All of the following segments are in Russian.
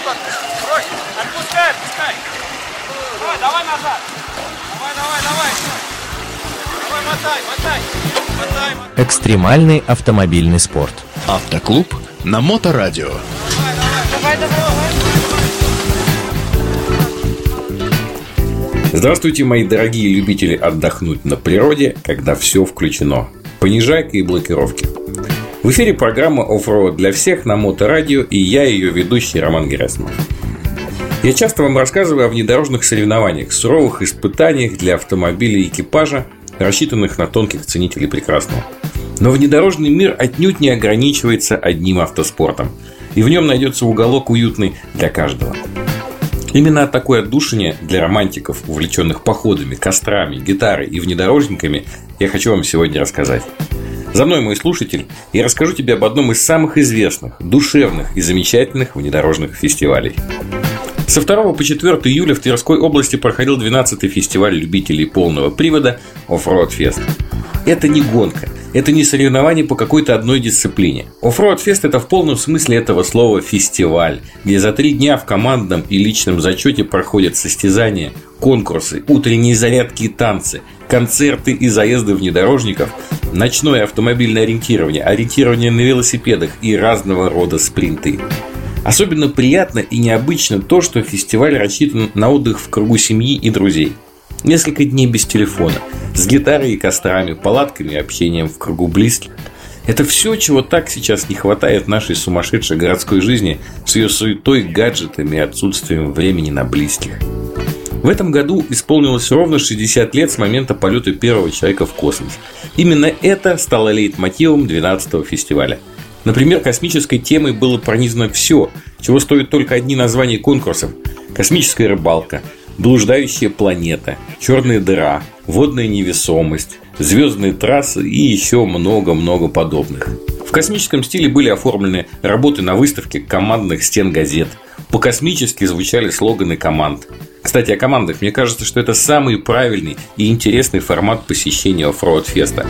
Антон, брось, отпускай, отпускай. Давай, давай назад. Давай, давай, давай. Давай, мотай, мотай. Мотай, мотай. Экстремальный автомобильный спорт. Автоклуб на Моторадио. Давай, давай, давай. Здравствуйте, мои дорогие любители отдохнуть на природе, когда все включено. Понижайка и блокировки. В эфире программа «Оффроуд для всех» на Моторадио и я, ее ведущий Роман Герасимов. Я часто вам рассказываю о внедорожных соревнованиях, суровых испытаниях для автомобилей и экипажа, рассчитанных на тонких ценителей прекрасного. Но внедорожный мир отнюдь не ограничивается одним автоспортом. И в нем найдется уголок уютный для каждого. Именно о такой отдушине для романтиков, увлеченных походами, кострами, гитарой и внедорожниками, я хочу вам сегодня рассказать. За мной, мой слушатель, я расскажу тебе об одном из самых известных, душевных и замечательных внедорожных фестивалей. Со 2 по 4 июля в Тверской области проходил 12-й фестиваль любителей полного привода Offroad Fest. Это не гонка, это не соревнование по какой-то одной дисциплине. Offroad Fest – это в полном смысле этого слова фестиваль, где за три дня в командном и личном зачете проходят состязания, конкурсы, утренние зарядки и танцы, концерты и заезды внедорожников, ночное автомобильное ориентирование, ориентирование на велосипедах и разного рода спринты. Особенно приятно и необычно то, что фестиваль рассчитан на отдых в кругу семьи и друзей. Несколько дней без телефона, с гитарой и кострами, палатками и общением в кругу близких. Это все, чего так сейчас не хватает нашей сумасшедшей городской жизни с ее суетой, гаджетами и отсутствием времени на близких. В этом году исполнилось ровно 60 лет с момента полета первого человека в космос. Именно это стало лейтмотивом 12-го фестиваля. Например, космической темой было пронизано все, чего стоят только одни названия конкурсов. Космическая рыбалка, блуждающая планета, черная дыра, водная невесомость, звездные трассы и еще много-много подобных. В космическом стиле были оформлены работы на выставке командных стенгазет. По-космически звучали слоганы команд. Кстати, о командах. Мне кажется, что это самый правильный и интересный формат посещения оффроуд-феста.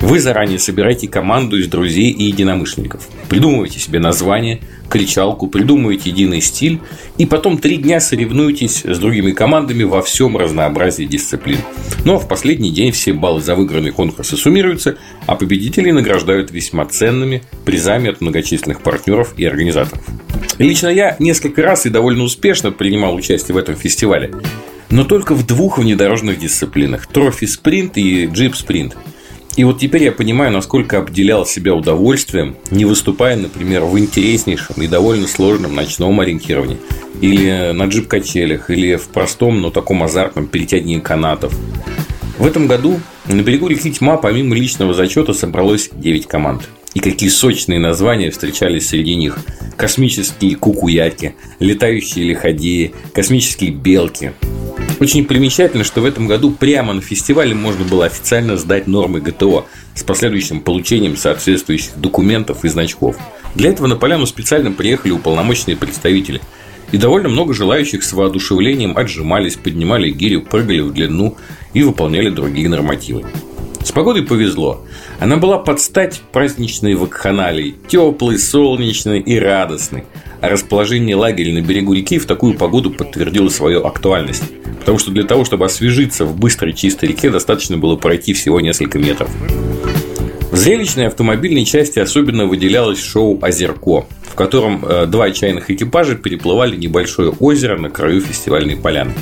Вы заранее собираете команду из друзей и единомышленников. Придумываете себе название, кричалку, придумываете единый стиль, и потом три дня соревнуетесь с другими командами во всем разнообразии дисциплин. Но в последний день все баллы за выигранные конкурсы суммируются, а победителей награждают весьма ценными призами от многочисленных партнеров и организаторов. Лично я несколько раз и довольно успешно принимал участие в этом фестивале, но только в двух внедорожных дисциплинах – трофи-спринт и джип-спринт – и вот теперь я понимаю, насколько обделял себя удовольствием, не выступая, например, в интереснейшем и довольно сложном ночном ориентировании, или на джип-качелях, или в простом, но таком азартном перетягивании канатов. В этом году на берегу реки Тьма помимо личного зачета собралось 9 команд. И какие сочные названия встречались среди них. Космические кукуяки, летающие лиходеи, космические белки, очень примечательно, что в этом году прямо на фестивале можно было официально сдать нормы ГТО с последующим получением соответствующих документов и значков. Для этого на поляну специально приехали уполномоченные представители. И довольно много желающих с воодушевлением отжимались, поднимали гирю, прыгали в длину и выполняли другие нормативы. С погодой повезло. Она была под стать праздничной вакханалией, теплой, солнечной и радостной. Расположение лагеря на берегу реки в такую погоду подтвердило свою актуальность. Потому что для того, чтобы освежиться в быстрой чистой реке, достаточно было пройти всего несколько метров. В зрелищной автомобильной части особенно выделялось шоу «Озерко», в котором э, два отчаянных экипажа переплывали небольшое озеро на краю фестивальной поляны.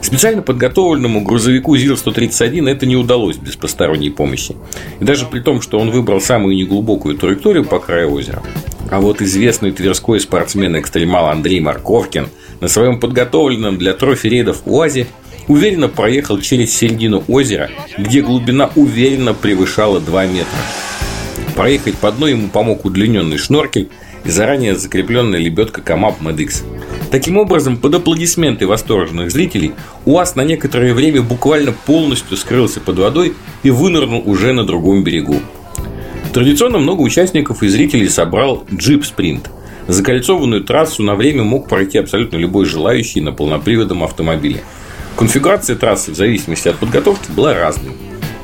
Специально подготовленному грузовику ЗИЛ-131 это не удалось без посторонней помощи. И даже при том, что он выбрал самую неглубокую траекторию по краю озера. А вот известный тверской спортсмен-экстремал Андрей Марковкин – на своем подготовленном для трофи-рейдов УАЗе уверенно проехал через середину озера, где глубина уверенно превышала 2 метра. Проехать по дну ему помог удлиненный шноркель и заранее закрепленная лебедка ComeUp Медикс. Таким образом, под аплодисменты восторженных зрителей, УАЗ на некоторое время буквально полностью скрылся под водой и вынырнул уже на другом берегу. Традиционно много участников и зрителей собрал джип-спринт – Закольцованную трассу на время мог пройти абсолютно любой желающий на полноприводном автомобиле. Конфигурация трассы в зависимости от подготовки была разной.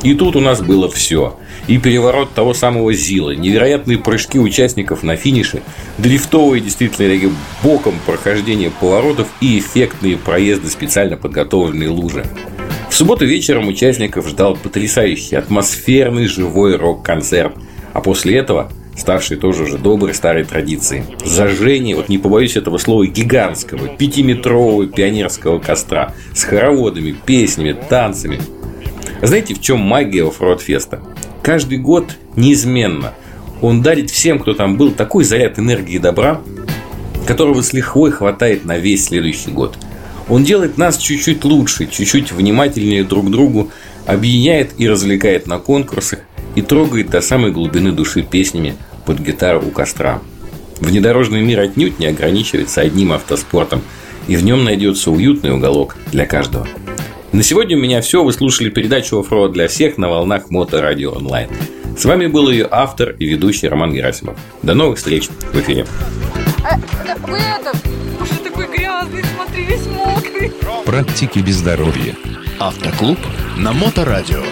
И тут у нас было все. И переворот того самого Зила, невероятные прыжки участников на финише, дрифтовые действительно боком прохождение поворотов и эффектные проезды специально подготовленные лужи. В субботу вечером участников ждал потрясающий атмосферный живой рок-концерт. А после этого ставшей тоже уже доброй старой традиции. Зажжение, вот не побоюсь этого слова, гигантского, пятиметрового пионерского костра с хороводами, песнями, танцами. Знаете, в чем магия оффроуд-феста? Каждый год неизменно он дарит всем, кто там был, такой заряд энергии и добра, которого с лихвой хватает на весь следующий год. Он делает нас чуть-чуть лучше, чуть-чуть внимательнее друг к другу, объединяет и развлекает на конкурсах, и трогает до самой глубины души песнями под гитару у костра. Внедорожный мир отнюдь не ограничивается одним автоспортом, и в нем найдется уютный уголок для каждого. На сегодня у меня все. Вы слушали передачу «Оффроуд для всех» на волнах Моторадио онлайн. С вами был ее автор и ведущий Роман Герасимов. До новых встреч в эфире. А, вы это, уже такой грязный, смотри, весь мокрый. Практики без здоровья. Автоклуб на Моторадио.